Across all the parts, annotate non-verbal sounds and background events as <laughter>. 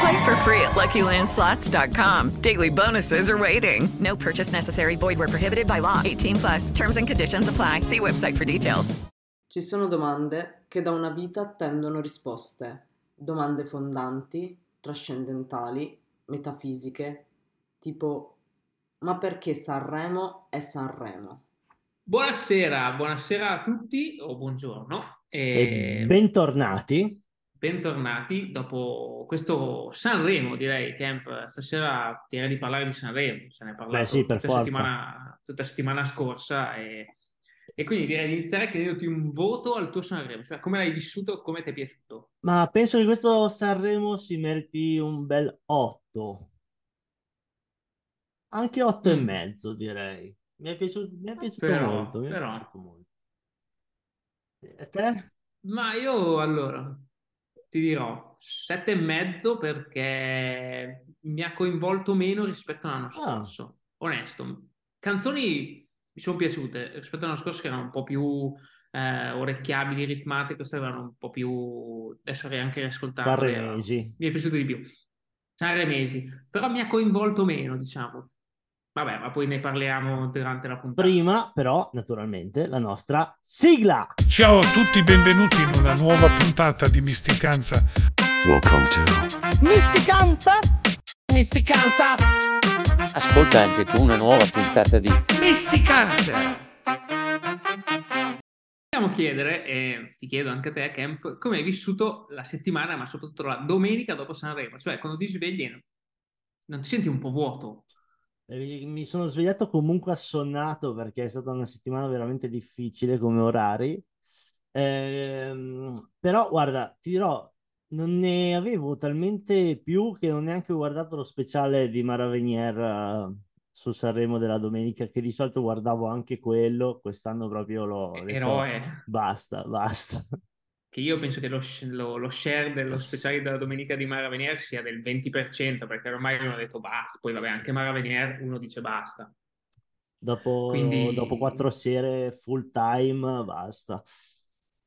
Play for free at LuckyLandSlots.com. Daily bonuses are waiting. No purchase necessary. Void where prohibited by law. 18 plus. Terms and conditions apply. See website for details. Ci sono domande che da una vita attendono risposte. Domande fondanti, trascendentali, metafisiche, tipo ma perché Sanremo è Sanremo? Buonasera, buonasera a tutti o buongiorno. E bentornati. Bentornati dopo questo Sanremo, direi, Camp. Stasera direi di parlare di Sanremo, se ne è parlato Beh, sì, tutta, settimana, tutta settimana scorsa e, e quindi direi di iniziare chiedendoti un voto al tuo Sanremo, cioè come l'hai vissuto, come ti è piaciuto. Ma penso che questo Sanremo si meriti un bel 8. Anche 8 e Mm. mezzo, direi. Mi è piaciuto, mi è piaciuto Però- molto. Mi però- piaciuto molto. E te? Ma io allora ti dirò sette e mezzo perché mi ha coinvolto meno rispetto all'anno Ah. scorso. Onesto, canzoni mi sono piaciute rispetto all'anno scorso che erano un po' più eh, orecchiabili, ritmate, queste erano un po' più adesso vorrei anche riascoltarle. Sanremesi. Mi è piaciuto di più. Sanremesi, però mi ha coinvolto meno, diciamo. Vabbè, ma poi ne parliamo durante la puntata. Prima, però, naturalmente, la nostra sigla. Ciao a tutti, benvenuti in una nuova puntata di Misticanza. Welcome to Misticanza? Misticanza? Ascolta anche tu una nuova puntata di Misticanza! Vogliamo chiedere, e ti chiedo anche a te, Camp, come hai vissuto la settimana, ma soprattutto la domenica dopo Sanremo? Cioè, quando ti svegli, non- non ti senti un po' vuoto? Mi sono svegliato comunque assonnato perché è stata una settimana veramente difficile come orari. Ehm, però guarda, ti dirò, non ne avevo talmente più che non ho neanche guardato lo speciale di Mara Venier eh, su Sanremo della domenica, che di solito guardavo anche quello, quest'anno proprio l'ho detto, Eroe. basta, basta. Che io penso che lo, lo- lo share dello speciale della domenica di Mara Venier sia del 20%, perché ormai uno ha detto basta, poi vabbè, anche Mara Venier uno dice basta. Dopo, Quindi- dopo quattro sere full time, basta.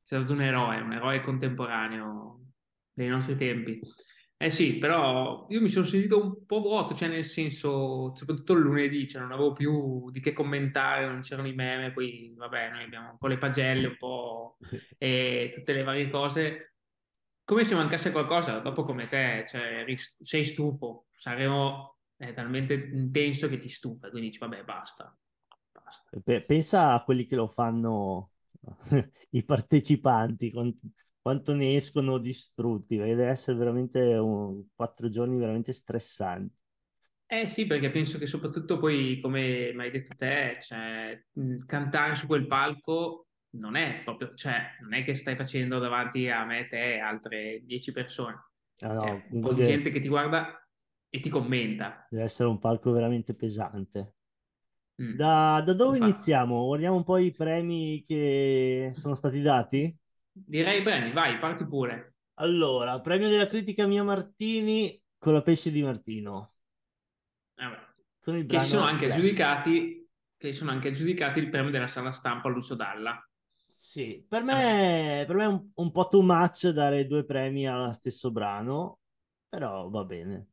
Sei stato un eroe, un eroe contemporaneo dei nostri tempi. Eh sì, però io mi sono sentito un po' vuoto, cioè nel senso, soprattutto lunedì, cioè non avevo più di che commentare, non c'erano i meme, poi vabbè, noi abbiamo un po' le pagelle, un po' e tutte le varie cose. Come se mancasse qualcosa, dopo come te, cioè, sei stufo, Sanremo è talmente intenso che ti stufa, quindi dici vabbè, basta. basta. Pe- Pensa a quelli che lo fanno, <laughs> i partecipanti, quant- quanto ne escono distrutti, perché deve essere veramente un- quattro giorni veramente stressanti. Eh sì, perché penso che soprattutto poi, come hai detto te, cioè, cantare su quel palco non è proprio, cioè, non è che stai facendo davanti a me, te e altre dieci persone. Ah, no, Cioè, un comunque po' di deve, gente che ti guarda e ti commenta. deve essere un palco veramente pesante. Mm. Da, da dove Infatti. iniziamo? Guardiamo un po' i premi che sono stati dati? Direi premi, vai, parti pure. Allora, premio della critica Mia Martini con la pesce di Martino. Il Che sono anche Splash. aggiudicati, che sono anche aggiudicati il premio della sala stampa a Lucio Dalla. Sì, per me, per me è un, un po' too much dare due premi allo stesso brano, però va bene.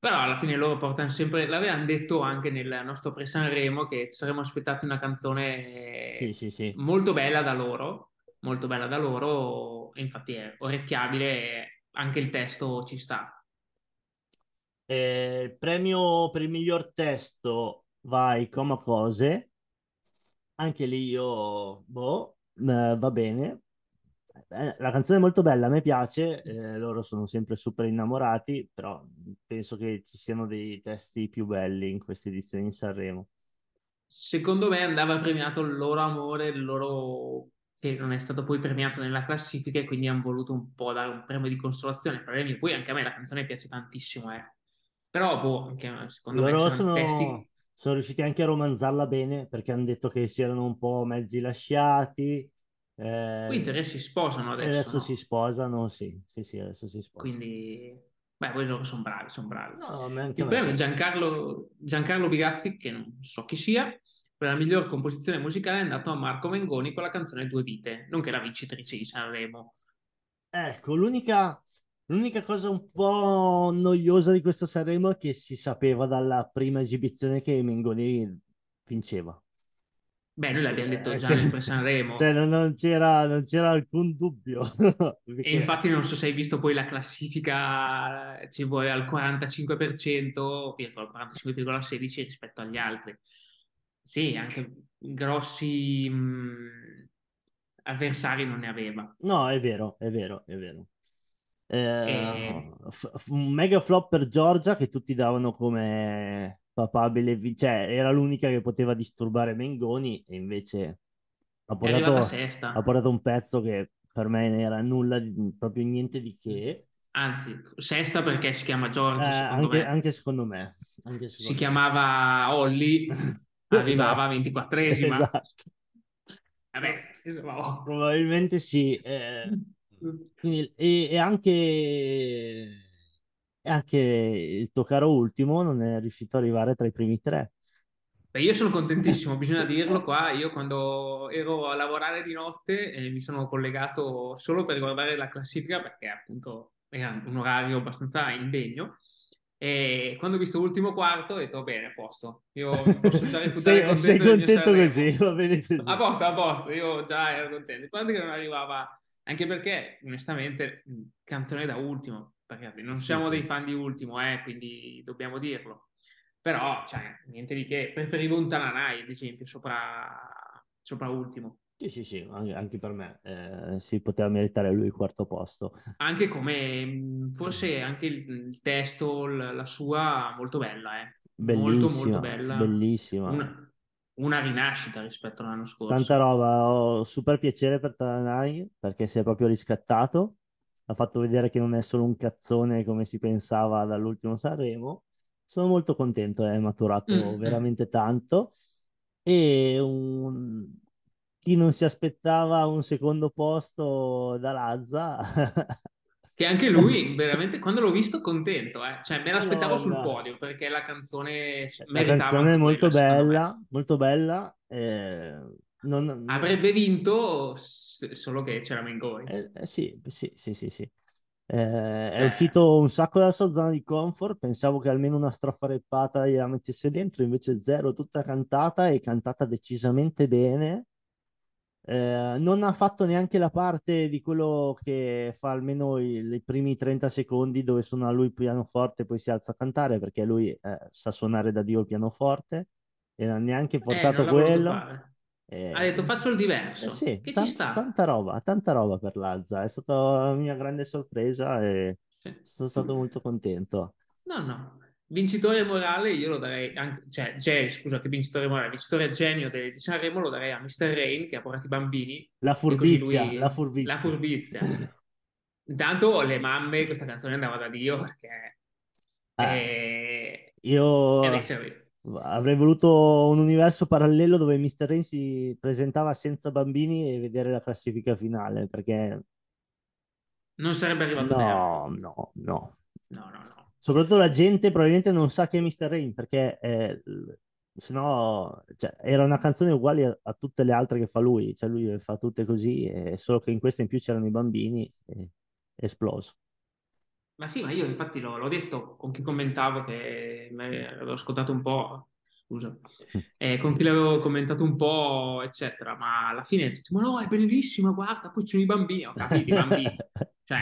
Però alla fine loro portano sempre, l'avevano detto anche nel nostro pre-Sanremo che ci saremmo aspettati una canzone Sì, sì, sì. molto bella da loro, molto bella da loro, infatti è orecchiabile, e anche il testo ci sta. Eh, il premio per il miglior testo va ai Coma Cose. Anche lì io, boh, eh, va bene. Eh, La canzone è molto bella, a me piace, eh, loro sono sempre super innamorati, però penso che ci siano dei testi più belli in questa edizione di Sanremo. Secondo me andava premiato il loro amore, il loro... che non è stato poi premiato nella classifica e quindi hanno voluto un po' dare un premio di consolazione. Per me, poi anche a me la canzone piace tantissimo, eh. Però, boh, anche secondo me Loro c'erano sono, testi... sono riusciti anche a romanzarla bene perché hanno detto che si erano un po' mezzi lasciati. eh, Qui in teoria si sposano adesso, adesso no? si sposano, sì, sì, sì, adesso si sposano. Quindi... Beh, poi loro sono bravi, sono bravi. No, me Il a me. premio è Giancarlo, Giancarlo Bigazzi, che non so chi sia, per la miglior composizione musicale è andato a Marco Mengoni con la canzone Due Vite, nonché la vincitrice di Sanremo. Ecco, l'unica l'unica cosa un po' noiosa di questo Sanremo è che si sapeva dalla prima esibizione che Mengoni vinceva. Beh, noi l'abbiamo detto Eh, già per Sanremo. Cioè, non, non c'era non c'era alcun dubbio. E infatti non so se hai visto poi la classifica, ci vuole al 45%, virgola, 45,16 rispetto agli altri. Sì, anche grossi mh, avversari non ne aveva. No, è vero, è vero, è vero. Eh, E- f- f- un mega flop per Giorgia che tutti davano come papabile, cioè era l'unica che poteva disturbare Mengoni e invece ha portato, sesta. ha portato un pezzo che per me non era nulla, di- proprio niente di che. Anzi, sesta perché si chiama Giorgio, Eh, secondo anche, anche secondo me. Anche Si secondo me. chiamava Olli, <laughs> arrivava a 24esima. Esatto. Vabbè, insomma, oh. Probabilmente sì. eh, quindi- e, e anche, anche il tuo caro ultimo non è riuscito ad arrivare tra i primi tre. Beh, io sono contentissimo, bisogna dirlo qua. Io quando ero a lavorare di notte eh, mi sono collegato solo per guardare la classifica perché appunto era un orario abbastanza indegno. E quando ho visto l'ultimo quarto ho detto bene, a posto. Io <laughs> posso già Sei, contento sei contento così, va bene così. A posto, a posto, io già ero contento. Quando che non arrivava, anche perché onestamente canzone da ultimo, perché non Sì, siamo sì. dei fan di ultimo, eh, quindi dobbiamo dirlo. Però, cioè, niente di che, preferivo un Tananai, ad esempio, sopra, sopra ultimo. Sì, sì, sì, anche, anche per me eh, si poteva meritare lui il quarto posto. Anche come, forse anche il, il testo, la sua, molto bella, eh. Molto, Bellissima, molto bella. bellissima. Una, una rinascita rispetto all'anno scorso. Tanta roba, ho super piacere per Tananai perché si è proprio riscattato. Ha fatto vedere che non è solo un cazzone come si pensava dall'ultimo Sanremo. Sono molto contento, è maturato Mm, mm. veramente tanto. E un- chi non si aspettava un secondo posto da Lazza, <laughs> Che anche lui, veramente, quando l'ho visto, contento, eh. Cioè, me l'aspettavo sul Madonna. podio, perché la canzone la meritava canzone è molto bella, molto bella. eh, non- Avrebbe vinto, solo che c'era Mengoni. Eh, eh, sì, sì, sì, sì, sì. Eh, è Eh. uscito un sacco dalla sua zona di comfort. Pensavo che almeno una strofa rappata gliela mettesse dentro, invece zero, tutta cantata e cantata decisamente bene. Eh, non ha fatto neanche la parte di quello che fa almeno i, i primi 30 secondi dove suona lui il pianoforte e poi si alza a cantare perché lui eh, sa suonare da Dio il pianoforte e non ha neanche Eh, portato voluto quello. Eh, Ha detto faccio il diverso. eh sì, che tan- ci sta. tanta roba, tanta roba per Lazza. È stata la mia grande sorpresa e Sì. sono stato molto contento. No, no. Vincitore morale io lo darei, anche, cioè, Jay, scusa, che vincitore morale, vincitore genio de- di Sanremo lo darei a Mr. Rain che ha portato i bambini. La furbizia, lui- la furbizia. La furbizia. Intanto le mamme, questa canzone andava da Dio perché... Eh, eh, io avrei voluto un universo parallelo dove Mr. Rain si presentava senza bambini e vedere la classifica finale, perché non sarebbe arrivato no, no, no. No, no, no. Soprattutto la gente probabilmente non sa che è Mr. Rain, perché eh, se no cioè, era una canzone uguale a, a tutte le altre che fa lui, cioè lui fa tutte così, e solo che in questa in più c'erano i bambini e è esploso. Ma sì, ma io infatti l'ho, l'ho detto con chi commentavo che me- avevo ascoltato un po', scusa, <laughs> eh, con chi l'avevo commentato un po', eccetera, ma alla fine tutti, ma no, è bellissima, guarda, poi ci sono i bambini, ho capito, i bambini. <laughs> Cioè,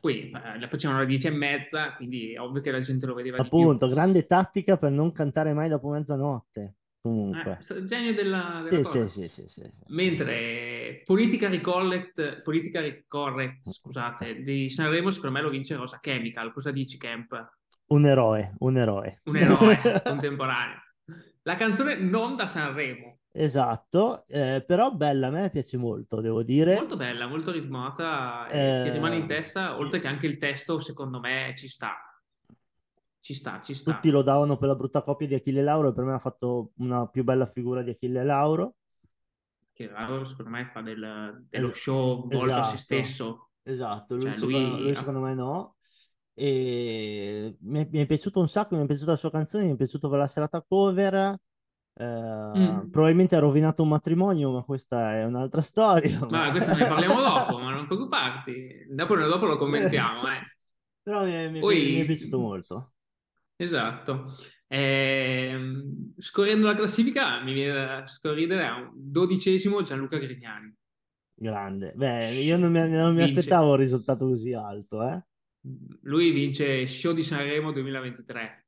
poi eh, la facevano alle dieci e mezza, quindi è ovvio che la gente lo vedeva. Appunto, grande tattica per non cantare mai dopo mezzanotte. comunque. Eh, genio della, della Sì, sì, sì, sì. Mentre Politically Correct, Politically Correct, scusate, di Sanremo secondo me lo vince Rosa Chemical. Cosa dici, Camp? Un eroe, un eroe. Un eroe <laughs> contemporaneo. La canzone non da Sanremo, Esatto, eh, però bella, a me piace molto, devo dire. molto bella, molto ritmata e ti Eh, rimane in testa, oltre che anche il testo, secondo me ci sta. Ci sta, ci sta. Tutti lo davano per la brutta coppia di Achille Lauro e per me ha fatto una più bella figura di Achille Lauro. Che Lauro, secondo me fa del- dello Es- show volto a se esatto. stesso. Esatto, lui, Cioè, secondo, lui secondo me no. E mi è, mi è piaciuto un sacco, mi è piaciuta la sua canzone, mi è piaciuto per la serata cover. Eh, Mm. Probabilmente ha rovinato un matrimonio, ma questa è un'altra storia. <laughs> Ma questo ne parliamo dopo, ma non preoccuparti. Dopo, dopo lo commentiamo, eh. <laughs> Però mi è, mi Poi- mi è piaciuto molto. Esatto. Ehm, scorrendo la classifica mi viene da sorridere a un dodicesimo Gianluca Grignani. Grande. Beh, io non mi, non mi aspettavo un risultato così alto, eh. Lui vince Show di Sanremo 2023.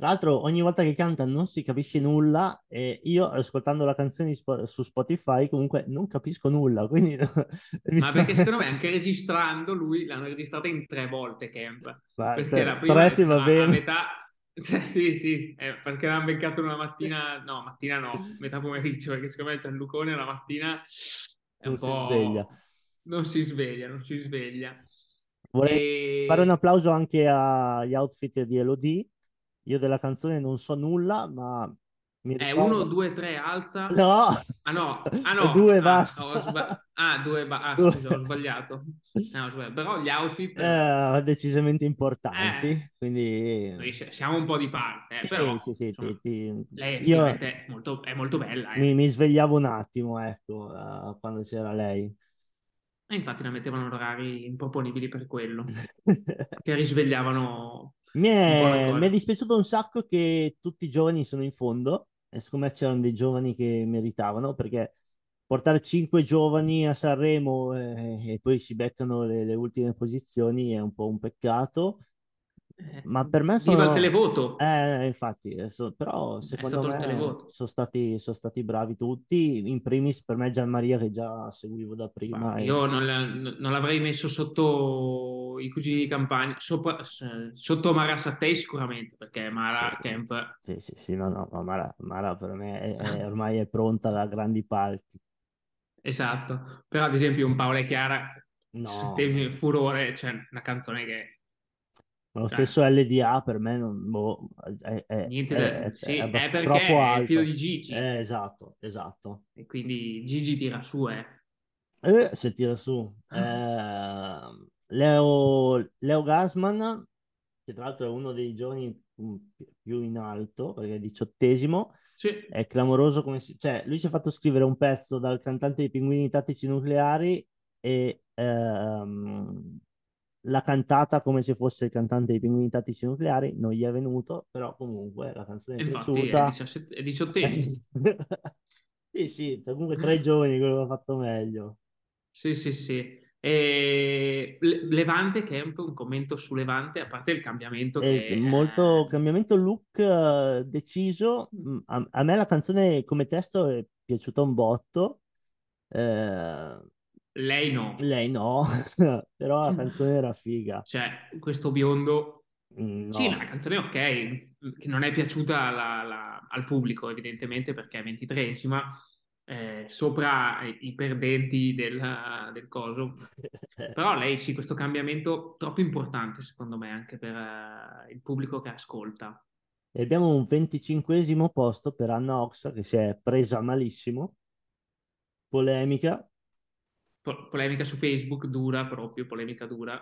Tra l'altro, ogni volta che canta non si capisce nulla e io, ascoltando la canzone su Spotify, comunque non capisco nulla, quindi <laughs> Ma sta- perché secondo <laughs> me anche registrando lui l'hanno registrata in tre volte Camp. Ma Perché tre- la prima tre sì, va bene. metà... Cioè, sì, sì, eh, perché l'hanno beccato una mattina... No, mattina no, metà pomeriggio, perché secondo me Gianlucone la mattina è un Non si po'... sveglia. Non si sveglia, non si sveglia. Vorrei E- fare un applauso anche agli outfit di Elodie. Io della canzone non so nulla, ma mi Eh, ricordo... uno, due, tre, alza. No! Ah no, <laughs> ah no. Due, Ah, basta. ho sba- ah, due, ba- ah, Due. scusa, ho sbagliato. No. Però gli outfit, Eh, decisamente importanti, Eh. quindi... siamo un po' di parte, eh, Sì, però sì, sì, ti- ti- lei io è, molto, è molto bella. eh. mi, mi svegliavo un attimo, ecco, eh, quando c'era lei. E infatti la mettevano orari improponibili per quello, <laughs> che risvegliavano Mi è, mi è dispiaciuto un sacco che tutti i giovani sono in fondo e secondo me c'erano dei giovani che meritavano perché portare cinque giovani a Sanremo eh, e poi si beccano le, le ultime posizioni è un po' un peccato. Eh, Ma per me Viva sono... il televoto! Eh, infatti, adesso- però secondo me sono stati, sono stati bravi tutti, in primis per me Gianmaria che già seguivo da prima. Ma e- Io non, non l'avrei messo sotto i cugini di campagna, sopra- sotto Mara Sattei sicuramente, perché Mara Camp Sì, sì, sì, no, no, no, Mara, Mara per me è- è- <laughs> ormai è pronta da grandi palchi. Esatto, però ad esempio un Paola e Chiara, No. Furore, c'è una canzone che Ma lo Cioè. stesso LDA per me non, boh, è, è- Niente è- da- è- sì, è abbast- è perché è il figlio di Gigi. Eh, esatto, esatto. e quindi Gigi tira su, eh. Eh, se tira su. Eh, Leo, Leo Gasman, che tra l'altro è uno dei giovani mm, più in alto, perché è diciottesimo, Sì. è clamoroso come si... Cioè, lui si è fatto scrivere un pezzo dal cantante dei Pinguini Tattici Nucleari e ehm, l'ha cantata come se fosse il cantante dei Pinguini Tattici Nucleari, non gli è venuto, però comunque la canzone è Infatti è, piaciuta. 17 è diciottesimo. <laughs> Sì, sì, comunque tra i giovani quello che ha fatto meglio. Sì, sì, sì. E Le- Levante Camp, un commento su Levante, a parte il cambiamento Eh, che... molto cambiamento look eh, deciso. Mm, A, a me la canzone come testo è piaciuta un botto. Eh, Lei no. lei no, <laughs> però la canzone era figa. Cioè, questo biondo... Mm, Sì, no. la canzone è ok, che non è piaciuta alla- alla- al pubblico evidentemente perché è ventitreesima, eh, sopra i, perdenti del, del coso. <laughs> Però lei sì, questo cambiamento troppo importante secondo me anche per eh, il pubblico che ascolta. E abbiamo un venticinquesimo posto per Anna Oxa che si è presa malissimo. Polemica. Po- polemica su Facebook dura proprio, polemica dura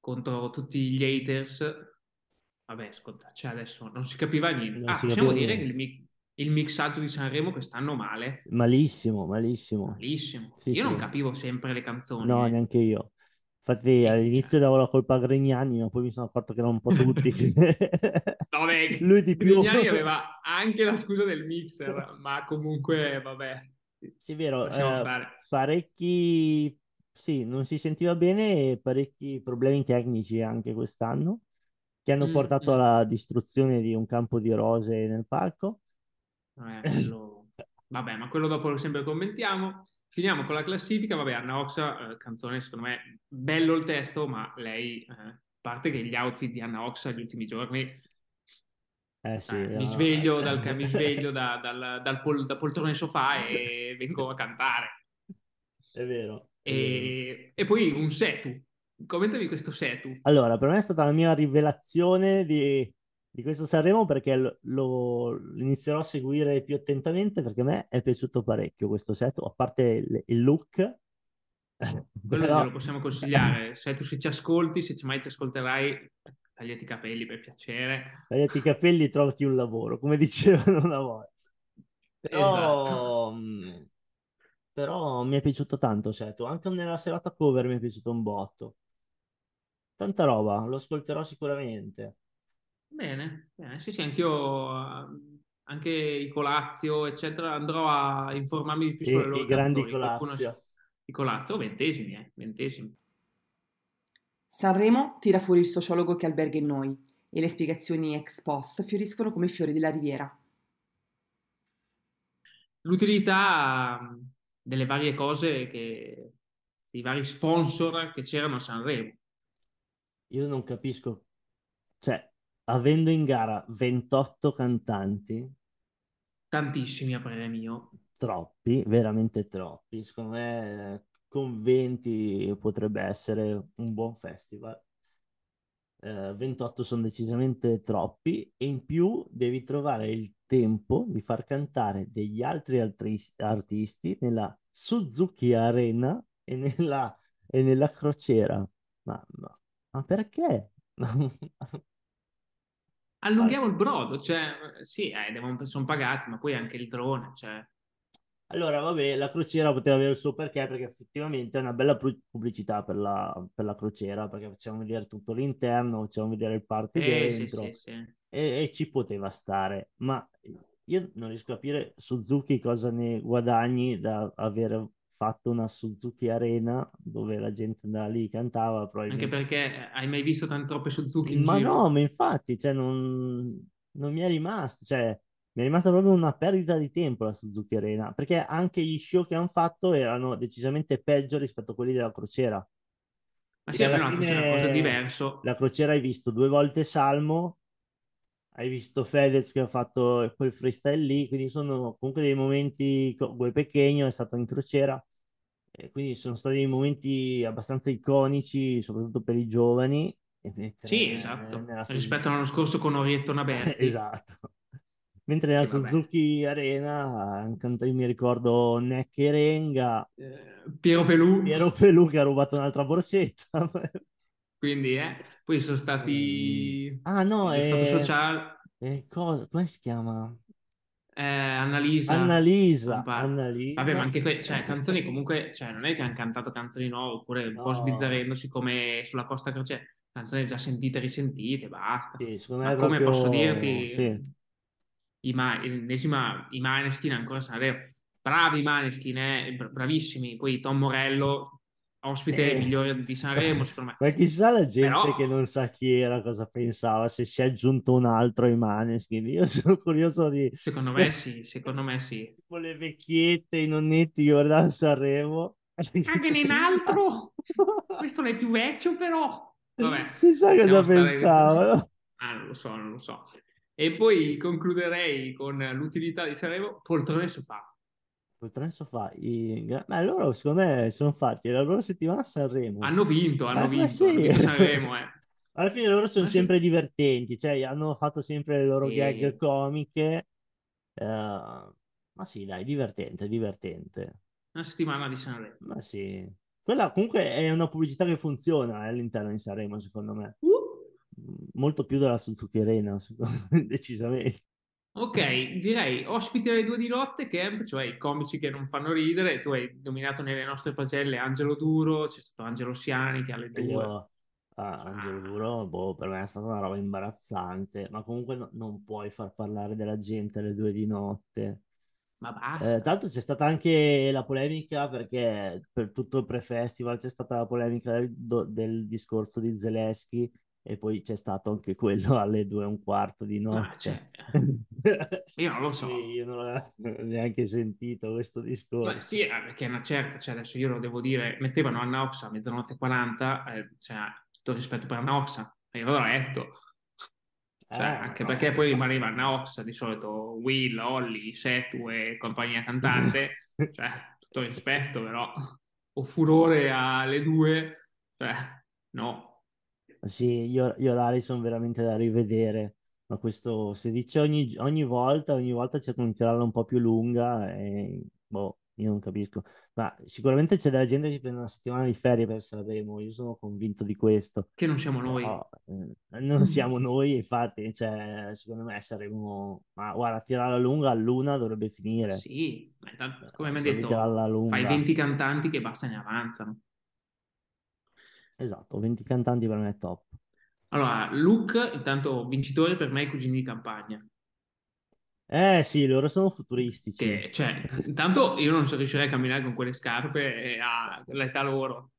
contro tutti gli haters. Vabbè, ascolta, cioè adesso non si capiva niente. Non Ah, si possiamo capiva dire niente. che il, mi- il mixaggio di Sanremo quest'anno male, Malissimo, malissimo. malissimo. Sì, Io non sì. capivo sempre le canzoni. No, eh. neanche io. Infatti all'inizio davo la colpa a Grignani, ma poi mi sono accorto che erano un po' tutti. <laughs> Vabbè, Lui di più. Grignani aveva anche la scusa del mixer, ma comunque, vabbè, Sì, è vero, eh. Parecchi, sì, non si sentiva bene e parecchi problemi tecnici anche quest'anno che hanno Mm, portato mm. alla distruzione di un campo di rose nel parco. me quello... Vabbè, ma quello dopo lo sempre commentiamo. Finiamo con la classifica, vabbè, Anna Oxa, eh, canzone secondo me bello il testo, ma lei, eh, a parte che gli outfit di Anna Oxa negli ultimi giorni, Eh sì, eh, mi no. sveglio, dal, <laughs> mi sveglio da, dal, dal pol- da poltrone sofà e vengo a cantare. È vero. E, e poi un setu. Commentami questo setu. Allora, per me è stata la mia rivelazione di, di questo Sanremo perché lo, lo- lo inizierò a seguire più attentamente perché a me è piaciuto parecchio questo set, a parte il, il look. <laughs> Quello Però- glielo possiamo consigliare. Se tu se ci ascolti, se ci mai ci ascolterai, tagliati i capelli per piacere. Tagliati i capelli e trovati un lavoro, come <laughs> dicevano una volta. Però, Esatto. Però mi è piaciuto tanto Seto, anche nella serata cover mi è piaciuto un botto. Tanta roba, lo ascolterò sicuramente. Bene, bene. Sì, sì, anch'io, eh, anche i Colazio, eccetera, andrò a informarmi di più sulle loro i grandi canzoni. Qualcuno- Colazio. I Colazio, ventesimi, eh, ventesimi. Sanremo tira fuori il sociologo che alberga in noi e le spiegazioni ex post fioriscono come fiori della riviera. L'utilità delle varie cose che, dei vari sponsor che c'erano a Sanremo. Io non capisco, cioè, avendo in gara 28 cantanti, Tantissimi a parere mio. troppi, veramente troppi, secondo me con 20 potrebbe essere un buon festival. Eh, 28 sono decisamente troppi e in più devi trovare il tempo di far cantare degli altri altri- artisti nella Suzuki Arena e nella, e nella crociera. Ma, ma- ma perché? Allunghiamo il <laughs> brodo, cioè, sì, eh, devono- sono pagati, ma poi anche il drone, cioè, Allora, vabbè, la crociera poteva avere il suo perché, perché effettivamente è una bella pu- pubblicità per la, per la crociera, perché facciamo vedere tutto l'interno, facciamo vedere il party eh, sì, dentro, sì, sì. e, e ci poteva stare, ma io non riesco a capire Suzuki cosa ne guadagni da aver fatto una Suzuki Arena dove la gente andava lì, cantava, Anche perché hai mai visto tante troppe Suzuki in Ma giro? no, ma infatti, cioè, non, non mi è rimasto, cioè, mi è rimasta proprio una perdita di tempo la Suzuki Arena, perché anche gli show che hanno fatto erano decisamente peggio rispetto a quelli della crociera. Ma sì, alla almeno fosse una cosa fine diverso. la crociera hai visto due volte Salmo, hai visto Fedez che ha fatto quel freestyle lì, quindi sono comunque dei momenti, Gue Pequeno è stato in crociera, e quindi sono stati dei momenti abbastanza iconici, soprattutto per i giovani. Sì, esatto. Rispetto all'anno scorso con Orietto Naberti. <laughs> esatto. Mentre nella. Suzuki Arena cantato, io mi ricordo Neck e Renga, Piero Pelù. Piero Pelù che ha rubato un'altra borsetta. <laughs> Quindi, eh, poi sono stati... Ah no, è... sociale, è cosa? Come si chiama? eh, Annalisa. Annalisa. Annalisa. Vabbè, ma anche que- cioè, canzoni comunque, cioè, non è che hanno cantato canzoni nuove oppure un po' No. sbizzarrendosi come sulla Costa Crociera, canzoni già sentite e risentite, basta. Sì, come proprio- posso dirti, sì. I, Ma- i Maneskin ancora Sanremo, bravi Maneskin, eh, bra- bravissimi, poi Tom Morello, ospite Eh. migliore di Sanremo, secondo me. <laughs> Ma chissà la gente Però- che non sa chi era, cosa pensava, se si è aggiunto un altro ai Maneskin. Io <laughs> sono curioso di... Secondo me sì, secondo me sì. Tipo le vecchiette, i nonnetti che guardavano Sanremo. <laughs> Anche in altro, questo non è più vecchio però. Vabbè, Chissà cosa pensavano. Ah, non lo so, non lo so. E poi concluderei con l'utilità di Sanremo, poltrone e sofà. Poltrone e sofà. i- Ma loro, secondo me, sono fatti la loro settimana a Sanremo. Hanno vinto, hanno ma vinto, sì. hanno vinto Sanremo, eh. <laughs> Alla fine loro sono sì. sempre divertenti, cioè hanno fatto sempre le loro Sì. gag comiche. eh, ma sì, dai, divertente, divertente. Una settimana di Sanremo. Ma sì. Quella comunque è una pubblicità che funziona eh, all'interno di Sanremo, secondo me. Uh. Molto più della Suzuki Arena, <laughs> decisamente. Ok, direi ospiti alle due di notte, camp, cioè i comici che non fanno ridere. Tu hai nominato nelle nostre pagelle Angelo Duro, c'è stato Angelo Siani che alle due. Io, ah, Angelo Duro, boh, per me è stata una roba imbarazzante, ma comunque no- non puoi far parlare della gente alle due di notte. Ma Eh, basta. tra l'altro c'è stata anche la polemica perché per tutto il pre-festival c'è stata la polemica del, del discorso di Zelensky e poi c'è stato anche quello <laughs> alle due e un quarto di notte. cioè, <laughs> io non lo so. Io non l'ho <laughs> neanche sentito questo discorso. Beh, sì, eh, perché è una certa, cioè adesso io lo devo dire, mettevano Anna Oxa a mezzanotte e 40, eh, cioè, tutto rispetto per Anna Oxa, io l'ho letto. Cioè, Eh, anche no, perché poi infatti. rimaneva Anna Oxa, di solito Will, Holly, Setu e compagnia cantante, cioè, tutto rispetto però, o furore alle due, cioè, no. Sì, gli, or- gli orari sono veramente da rivedere, ma questo si dice ogni, ogni volta, ogni volta cercano di tirarla un po' più lunga e boh, io non capisco. Ma sicuramente c'è della gente che prende una settimana di ferie per Sanremo, io sono convinto di questo. Che non siamo noi. Però, eh, non siamo noi, infatti, cioè, secondo me saremo... Ma guarda, tirarla lunga a luna dovrebbe finire. Sì, ma intanto, come mi hai detto, fai 20 cantanti che basta ne avanzano. Esatto, 20 cantanti per me è top. Allora, Luke, intanto vincitore per me, i cugini di campagna. Eh sì, loro sono futuristici. Che, cioè, intanto io non so riuscirei a camminare con quelle scarpe all'età loro.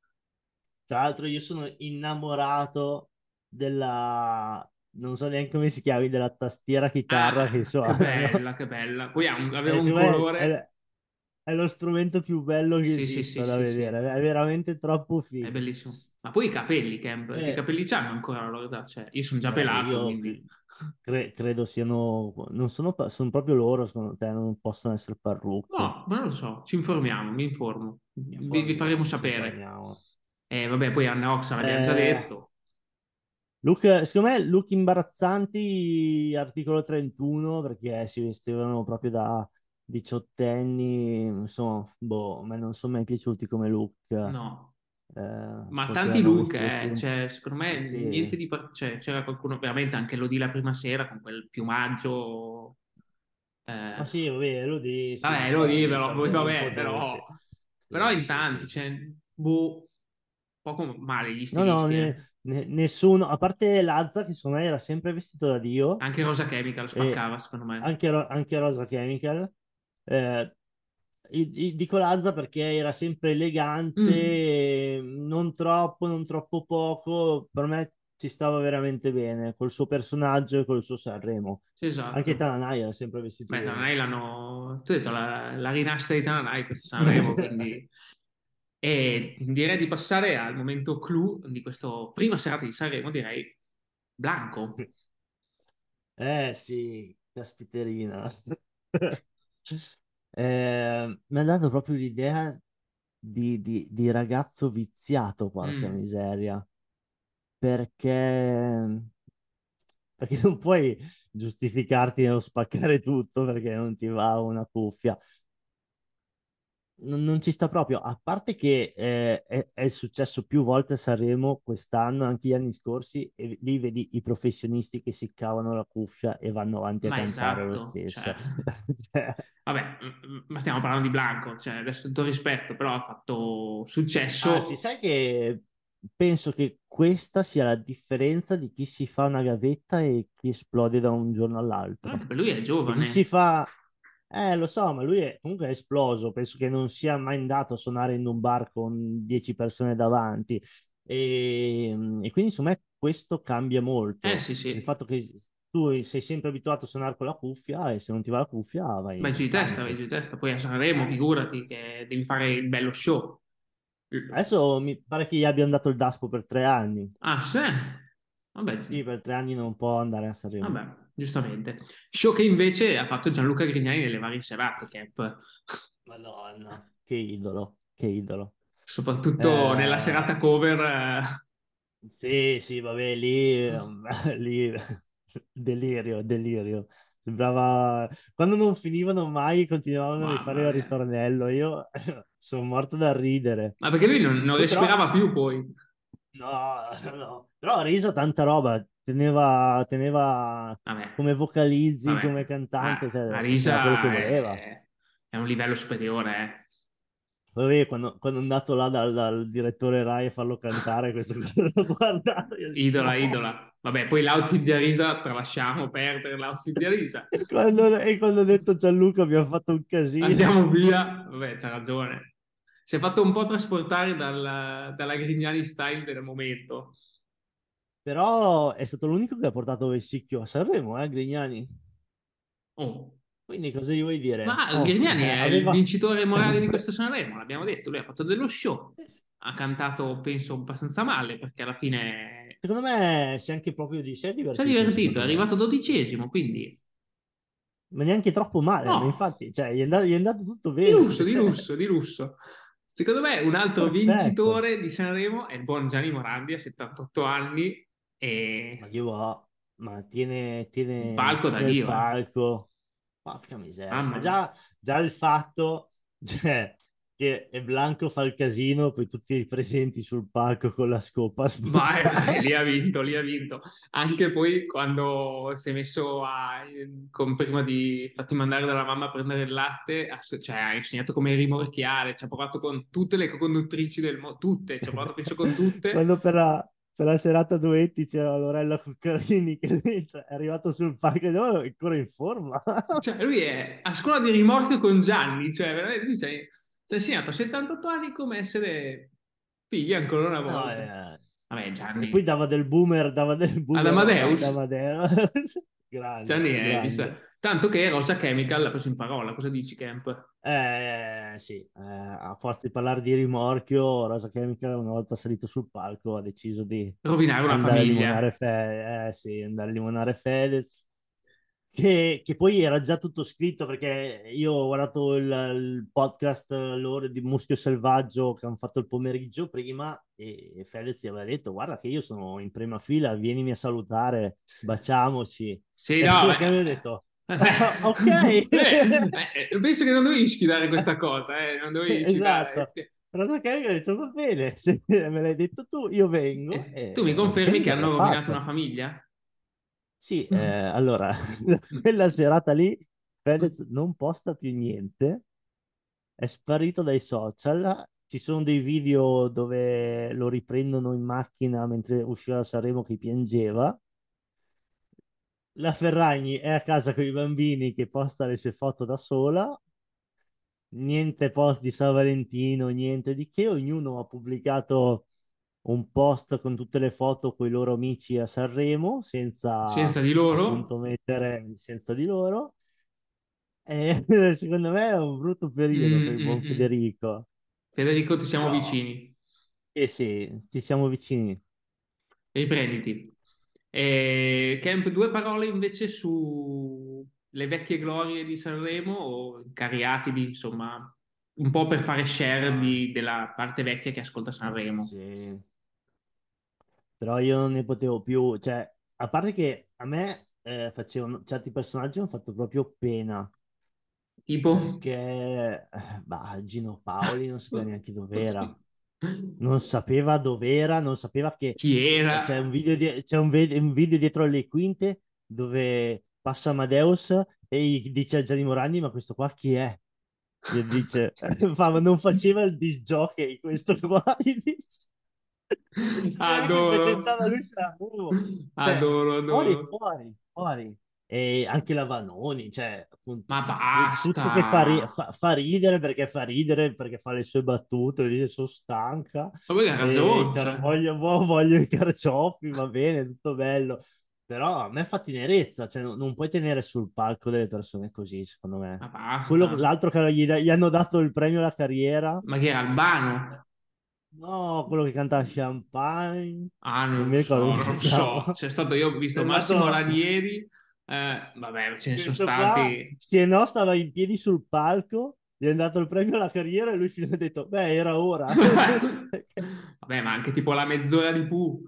Tra l'altro io sono innamorato della... non so neanche come si chiami, della tastiera chitarra Ah, che che suona. bella, che bella. Poi ha un- aveva Eh, un colore... È, è lo strumento più bello che Sì, esista sì, da sì, sì. vedere, è veramente troppo È figo. bellissimo. Ma poi i capelli, Camp, che Eh. capelli c'hanno ancora la loro età? Cioè, io sono già Eh, pelato, quindi... cre- credo siano, non sono, sono proprio loro, secondo te, non possono essere parrucche. No, ma non lo so, ci informiamo, mi informo. Vi, vi faremo sapere. informiamo. E vabbè, poi Anna Oxa l'abbiamo già Eh, detto. Look, secondo me look imbarazzanti, articolo 31, perché si vestivano proprio da diciottenni, insomma, boh, a me non sono mai piaciuti come look. No. Eh, Ma tanti look, eh, cioè, secondo me Sì. niente di... cioè, c'era qualcuno, veramente anche Lodi la prima sera con quel piumaggio... eh, Ah sì, vabbè, lo di, sì, Vabbè, Lodi, li però, vabbè, po' però... Però in tanti, cioè, boh, poco male gli No, no, stilisti, ne- eh. ne- nessuno, a parte Lazza, che secondo me era sempre vestito da Dio, Anche Rosa Chemical spaccava, secondo me. anche, anche Rosa Chemical. Eh, dico Lazza perché era sempre elegante, non troppo, non troppo poco. Per me ci stava veramente bene col suo personaggio e col suo Sanremo. Esatto. Anche Tananai era sempre vestito Beh. Tananai l'hanno... Tu hai detto la, la rinascita di Tananai questo Sanremo, <laughs> quindi... E direi di passare al momento clou di questa prima serata di Sanremo, direi Blanco. Eh sì, caspiterina. <laughs> Eh, mi ha dato proprio l'idea di, di- di ragazzo viziato, porca Mm. miseria. Perché, perché <laughs> non puoi giustificarti nello spaccare tutto perché non ti va una cuffia. Non, non ci sta proprio, a parte che eh, è, è successo più volte a Sanremo quest'anno, anche gli anni scorsi, e lì vedi i professionisti che si cavano la cuffia e vanno avanti a Ma cantare lo esatto, stesso. cioè. <laughs> Cioè, Vabbè, ma stiamo parlando di Blanco, cioè adesso tutto rispetto, però ha fatto successo. Anzi, sai che penso che questa sia la differenza di chi si fa una gavetta e chi esplode da un giorno all'altro. Anche per lui è giovane. chi si fa... Eh, lo so, ma lui è, comunque è esploso. Penso che non sia mai andato a suonare in un bar con 10 persone davanti. E, e quindi, insomma, questo cambia molto. Eh sì, sì. Il fatto che tu sei sempre abituato a suonare con la cuffia e se non ti va la cuffia vai... Vai giù di testa, vai giù di testa. Poi a Sanremo, Eh, figurati che devi fare il bello show. Adesso mi pare che gli abbiano dato il DASPO per tre anni. Ah, sì? Vabbè, Sì, per tre anni non può andare a Sanremo. vabbè, giustamente. Show che invece ha fatto Gianluca Grignani nelle varie serate, Cap. Madonna, che idolo, che idolo. Soprattutto Eh, nella serata cover. eh, Sì, sì, vabbè, lì, <laughs> lì delirio, delirio. Sembrava quando non finivano mai, continuavano a Mamma rifare il mia. ritornello. Io <laughs> sono morto da ridere. Ma perché lui non, non Poi però- respirava più poi. <laughs> No, no, però ha riso tanta roba. Teneva, teneva come vocalizzi, vabbè. come cantante, cioè, la faceva risa quello che voleva. è, è un livello superiore, eh. Vabbè, quando, quando è andato là dal, dal direttore Rai a farlo cantare, questo <laughs> guardato. Idola, "No". idola. Vabbè, poi l'outfit di Arisa, tralasciamo perdere l'outfit di Arisa. <laughs> E quando, e quando ho detto Gianluca abbiamo fatto un casino. Andiamo via. Vabbè, c'ha ragione. Si è fatto un po' trasportare dal- dalla Grignani style del momento. Però è stato l'unico che ha portato Vessicchio a Sanremo, eh, Grignani. Oh. Quindi cosa gli vuoi dire? Ma Oh, Grignani eh, è aveva- il vincitore morale di questo <laughs> Sanremo, l'abbiamo detto, lui ha fatto dello show, ha cantato penso abbastanza male perché alla fine Secondo me si è anche proprio di sé si è divertito. divertito, è arrivato dodicesimo, quindi Ma neanche troppo male, No. infatti, cioè, gli è andato, gli è andato tutto di bene. lusso, di lusso, <laughs> di lusso. Secondo me un altro Perfetto. vincitore di Sanremo è il buon Gianni Morandi a 78 anni e Ma io va, ma tiene, tiene Il palco da Dio, eh. palco. Porca miseria. Ma già, già il fatto <laughs> cioè, che Blanco fa il casino, poi tutti i presenti sul palco con la scopa Ma <laughs> lì ha vinto, lì ha vinto. Anche poi quando si è messo a, con- prima di farti mandare dalla mamma a prendere il latte, ha, cioè, ha insegnato come rimorchiare, ci ha provato con tutte le conduttrici del mondo, tutte, ci ha provato penso con tutte. <laughs> Quando per per la serata duetti c'era Lorella Cuccarini che cioè, è arrivato sul palco e dicevo, "Oh, è ancora in forma. <laughs> Cioè, lui è a scuola di rimorchio con Gianni, cioè veramente lui ci ha ci ha insegnato a 78 anni come essere figli ancora una No, volta. eh, Vabbè, E Gianni, poi dava del boomer, dava del boomer Ad Amadeus. ad Amadeus. <laughs> grande, Gianni è grande. visto- Tanto che Rosa Chemical l'ha preso in parola, cosa dici, Camp? Eh, sì, eh, a forza di parlare di rimorchio, Rosa Chemical una volta salito sul palco ha deciso di Rovinare una famiglia. Fe- eh, sì, andare a limonare Fedez, che, che poi era già tutto scritto perché io ho guardato il, il podcast loro di Muschio Selvaggio che hanno fatto il pomeriggio prima e Fedez gli aveva detto guarda che io sono in prima fila, vienimi a salutare, baciamoci. Sì, E no, beh. che avevo detto ok. <laughs> eh, <laughs> eh, penso che non dovevi sfidare questa cosa, eh, non dovevi Esatto. sfidare. Rosa Chemical ha detto va bene, se me l'hai detto tu, io vengo. e- Tu mi confermi che hanno rovinato fatto. una famiglia? Sì, <laughs> eh, allora, quella serata lì Fedez non posta più niente, è sparito dai social. Ci sono dei video dove lo riprendono in macchina mentre usciva da Sanremo che piangeva. La Ferragni è a casa con i bambini che posta le sue foto da sola. Niente post di San Valentino, niente di che. Ognuno ha pubblicato un post con tutte le foto con i loro amici a Sanremo senza, Senza di loro? appunto mettere senza di loro. E <laughs> secondo me è un brutto periodo Mm, per il mm, buon mm. Federico. Federico, ti siamo No. vicini. Eh sì, ci siamo vicini. Riprenditi. E, Camp, due parole invece su le vecchie glorie di Sanremo o cariatidi, insomma, un po' per fare share di- della parte vecchia che ascolta Sanremo. Sì. Però io non ne potevo più, cioè, a parte che a me eh, facevano, certi personaggi hanno fatto proprio pena. Tipo? Perché, eh, bah, Gino Paoli non sapeva neanche dov'era. <laughs> Non sapeva dov'era, non sapeva che... Chi era? C'è un video, di- c'è un, ve- un video dietro le quinte dove passa Amadeus e dice a Gianni Morandi, ma questo qua chi è? Gli dice, <laughs> fa, ma non faceva il disc jockey questo qua, <laughs> gli dice. Adoro. Lui. Cioè, Adoro, Fuori, adoro. fuori, fuori. E anche la Vanoni, cioè, appunto, Ma basta! tutto che fa, ri- fa- fa ridere perché fa ridere, perché fa le sue battute, dice sono stanca, Ma e ragione, cioè. voglio, vo- voglio i carciofi, va bene, tutto bello. Però a me fa tenerezza, cioè non, non puoi tenere sul palco delle persone così, secondo me. Ma basta. Quello- l'altro che gli, gli hanno dato il premio alla carriera, Ma che era Albano? no, quello che canta Champagne, Ah, non non mi so, ricordo come si non so. C'è stato, io ho visto È Massimo andato- Ranieri, eh, vabbè, ce ne sono Questo stati. se no, stava in piedi sul palco, gli è dato il premio alla carriera e lui fino ha detto, beh, era ora. <laughs> <laughs> Vabbè, ma anche tipo la mezz'ora di Pooh.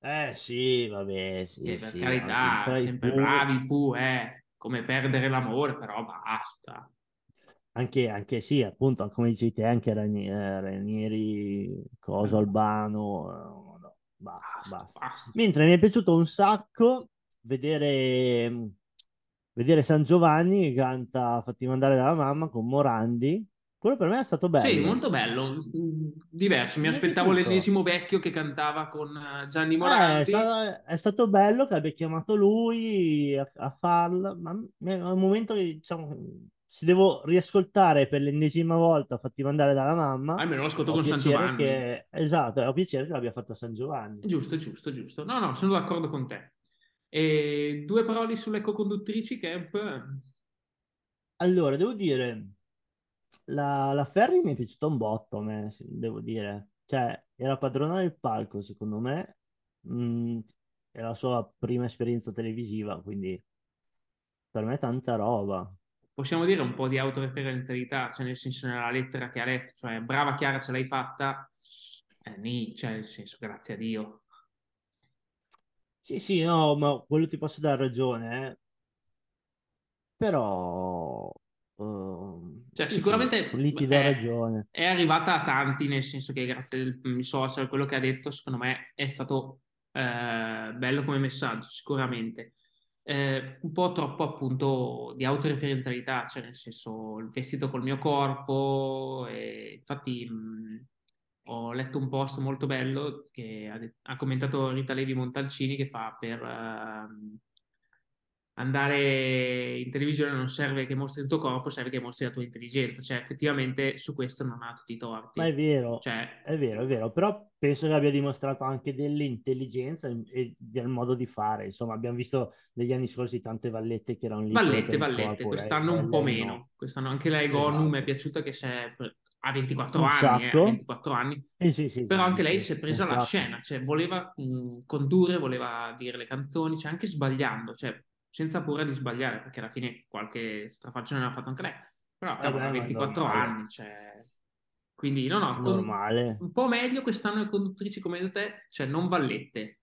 eh sì, vabbè, sì, Eh, per sì, carità, sempre Pooh- bravi Pooh, eh. Come perdere l'amore, però basta. Anche, anche sì, appunto, come dicevi te, anche eh, Ranieri, Coso, Albano, eh, no, basta, basta. Basta. Mentre mi è piaciuto un sacco vedere, vedere San Giovanni che canta Fatti mandare dalla mamma con Morandi. Quello per me è stato bello. Sì, molto bello, diverso. Mi Mi è aspettavo l'ennesimo vecchio che cantava con eh, Gianni Eh, è, Morandi. stato, è stato bello che abbia chiamato lui a, a farlo, ma è un momento che diciamo, se devo riascoltare per l'ennesima volta fatti mandare dalla mamma, Almeno lo ascolto con San Giovanni. che... Esatto, ho piacere che l'abbia fatto a San Giovanni. Giusto, giusto, giusto. No, no, sono d'accordo con te. E due parole sulle co-conduttrici, Camp. Allora, devo dire, la, la Ferri mi è piaciuta un botto, a me, devo dire. Cioè, era padrona del palco, secondo me. Mm, è la sua prima esperienza televisiva, quindi per me tanta roba. Possiamo dire un po' di autoreferenzialità, cioè nel senso nella lettera che ha letto, cioè brava Chiara ce l'hai fatta, eh, nì, cioè nel senso grazie a Dio. Sì, sì, no, ma quello ti posso dare ragione, eh. Però... ehm, Cioè, sì, sicuramente sì, lì ti do è, ragione. è arrivata a tanti, nel senso che grazie ai social, quello che ha detto, secondo me, è stato eh, bello come messaggio, sicuramente. Eh, un po' troppo appunto di autoreferenzialità, cioè nel senso il vestito col mio corpo, e infatti mh, ho letto un post molto bello che ha, ha commentato Rita Levi Montalcini che fa per ehm, andare in televisione non serve che mostri il tuo corpo, serve che mostri la tua intelligenza, cioè effettivamente su questo non ha tutti i torti. Ma è vero, Cioè, è vero, è vero, però penso che abbia dimostrato anche dell'intelligenza e- del modo di fare. Insomma, abbiamo visto negli anni scorsi tante vallette che erano lì Vallette, vallette, corpo, quest'anno lei- un po' meno. no. Quest'anno anche lei Gonu mi è Esatto. piaciuta che c'è ha 24 Un anni, eh, ha sacco. 24 anni. Sì, sì, sì, Però anche lei si è presa la sacco. scena, cioè voleva mh, condurre, voleva dire le canzoni, cioè anche sbagliando, cioè senza paura di sbagliare, perché alla fine qualche strafaccione l'ha fatto anche lei. Però Eh ha ma è 24 normale. anni, cioè... Quindi no, no, con- un po' meglio quest'anno le conduttrici come hai te, cioè non vallette,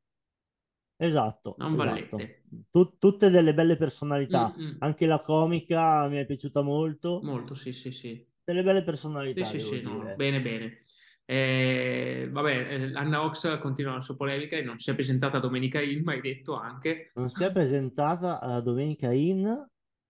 Esatto, non esatto. vallette. Tu- tutte delle belle personalità. Mm, mm. Anche la comica mi è piaciuta molto. Molto, sì, sì, sì. Delle belle Sì, personalità, sì, devo sì, no, bene, bene. Eh, vabbè, eh, Anna Ox continua la sua polemica e non si è presentata domenica in, ma hai detto anche. Non si è presentata a Domenica In.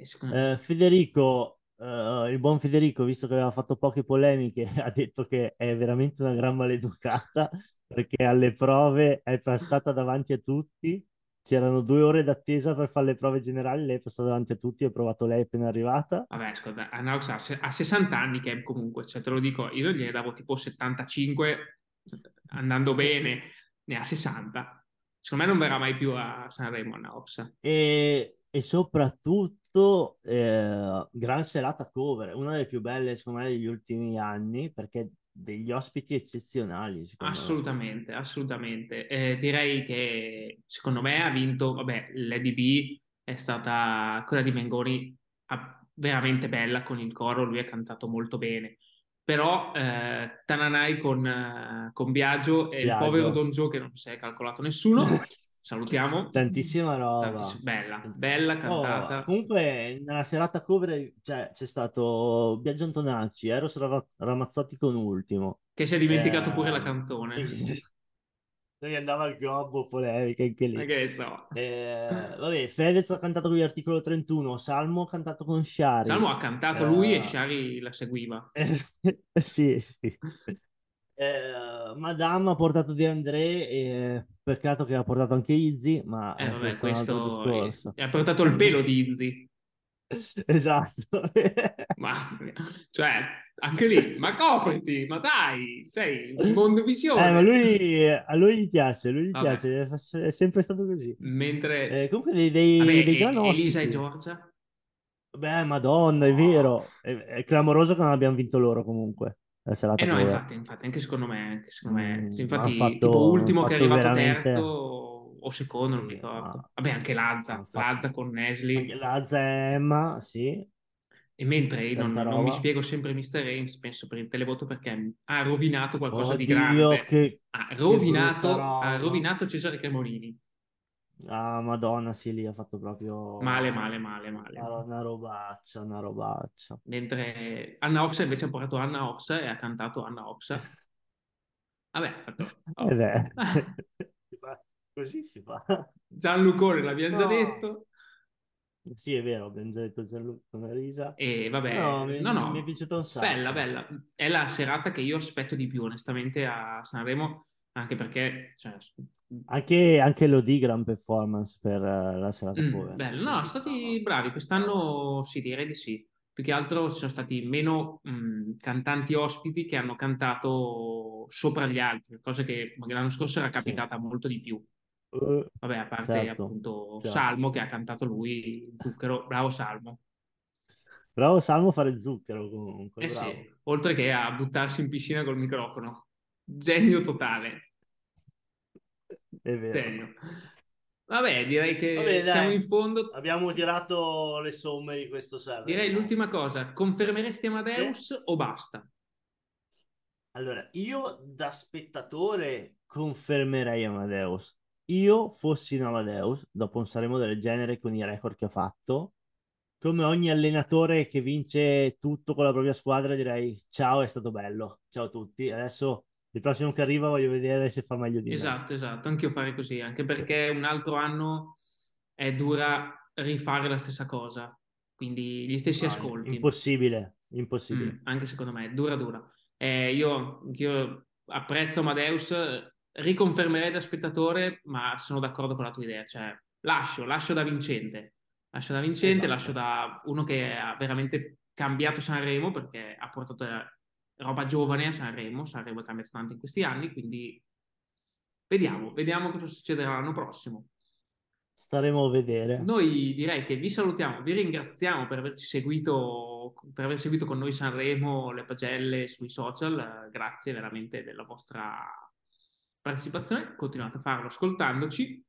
E me- Eh, Federico, eh, il buon Federico, visto che aveva fatto poche polemiche, <laughs> ha detto che è veramente una gran maleducata perché alle prove è passata davanti a tutti. C'erano due ore d'attesa per fare le prove generali, lei è passata davanti a tutti, ho provato lei appena arrivata. Vabbè, ascolta, Anna Ox ha, se- ha 60 anni che comunque, cioè te lo dico, io gliene davo tipo 75 andando bene, ne ha 60. Secondo me non verrà mai più a Sanremo Anna Ox. E, e soprattutto eh, gran serata cover, una delle più belle secondo me degli ultimi anni perché degli ospiti eccezionali secondo me. Assolutamente, assolutamente. Eh, direi che secondo me ha vinto, vabbè, Lady B è stata, quella di Mengoni, ha- veramente bella con il coro, lui ha cantato molto bene. Però eh, Tananai con, eh, con Biagio e il Biagio. povero Don Joe che non si è calcolato nessuno, <laughs> salutiamo. Tantissima roba. Tantiss- bella, bella Oh, cantata. comunque nella serata cover cioè, c'è stato Biagio Antonacci, Eros Rava- Ramazzotti con ultimo. Che si è dimenticato Eh, pure la canzone. Lui andava al gobbo, polemica anche lì. Che so. Eh, vabbè, Fedez ha cantato con gli articolo 31, Salmo ha cantato con Shari. Salmo ha cantato lui e Eh, Shari la seguiva. <laughs> sì, sì. Eh, Madame ha portato De André, e peccato che ha portato anche Izzy, ma Eh, vabbè, questo è un altro questo discorso. ha portato il pelo di Izzy. <laughs> Esatto. <laughs> Ma, cioè, anche lì, ma copriti, ma dai, sei un mondovisione. Eh, ma lui, a lui gli piace, lui gli Vabbè. piace, è sempre stato così. Mentre... Eh, comunque dei, dei, Vabbè, dei e- gran Elisa e. Giorgia? Beh, madonna, è vero. È, è clamoroso che non abbiamo vinto loro comunque. La serata Eh no, cover. infatti, infatti, anche secondo me, anche secondo me. Mm, Sì, infatti, fatto- tipo ultimo che è arrivato veramente- terzo o secondo, non mi ricordo. Vabbè, anche Lazza, Lazza con Nesli. Lazza e Emma, sì. E mentre non, non mi spiego sempre Mr. Reigns, penso per il televoto perché ha rovinato qualcosa di Oddio, grande. che- ha che rovinato, roba. ha rovinato Cesare Cremolini. Ah, madonna, sì, lì ha fatto proprio... Male, male, male, male. Una, robaccia, una robaccia. Mentre Anna Ox invece ha portato Anna Ox e ha cantato Anna Ox. Vabbè, ha fatto... oh. <laughs> Eh beh, <laughs> così si fa. Gianlucone l'abbiamo già No. detto. Sì, è vero, abbiamo già detto Gianluca Marisa. E vabbè, No, mi, no, no, mi è piaciuto un sacco. bella, bella. È la serata che io aspetto di più, onestamente, a Sanremo, anche perché, cioè, Anche, anche Lodi, gran performance per eh, la serata mm, cover. bello. No, sono stati bravi. Quest'anno sì, direi di sì. più che altro ci sono stati meno mh, cantanti ospiti che hanno cantato sopra gli altri, cosa che magari l'anno scorso era capitata molto di più. Eh, Vabbè, a parte certo, appunto certo. Salmo che ha cantato lui, Zucchero, bravo Salmo. Bravo Salmo a fare zucchero comunque, Eh sì, oltre che a buttarsi in piscina col microfono. Genio totale. È vero. Genio. Vabbè, direi che Vabbè, siamo in fondo. Abbiamo tirato le somme di questo server. Direi l'ultima cosa, confermeresti Amadeus o basta? Allora, io da spettatore confermerei Amadeus. Io fossi in Amadeus, dopo un Sanremo del genere con i record che ha fatto, come ogni allenatore che vince tutto con la propria squadra, direi ciao, è stato bello. Ciao a tutti. Adesso il prossimo che arriva voglio vedere se fa meglio di me. Esatto, esatto, anche io farei così, anche perché un altro anno è dura rifare la stessa cosa, quindi gli stessi No, ascolti. Impossibile, impossibile. Mm, anche secondo me, dura dura. Eh, io, io apprezzo Amadeus, riconfermerei da spettatore, ma sono d'accordo con la tua idea, cioè lascio, lascio da vincente, lascio da vincente, Esatto. lascio da uno che ha veramente cambiato Sanremo perché ha portato roba giovane a Sanremo, Sanremo è cambiato tanto in questi anni, quindi vediamo, vediamo cosa succederà l'anno prossimo. Staremo a vedere. Noi direi che vi salutiamo, vi ringraziamo per averci seguito, per aver seguito con noi Sanremo, le pagelle sui social. Eh, Grazie veramente della vostra partecipazione. Continuate a farlo ascoltandoci.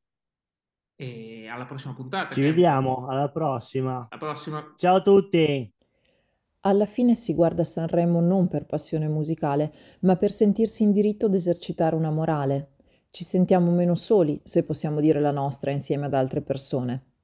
E alla prossima puntata. Ci che- vediamo, alla prossima. Alla prossima. Ciao a tutti. Alla fine si guarda Sanremo non per passione musicale, ma per sentirsi in diritto ad esercitare una morale. Ci sentiamo meno soli se possiamo dire la nostra insieme ad altre persone.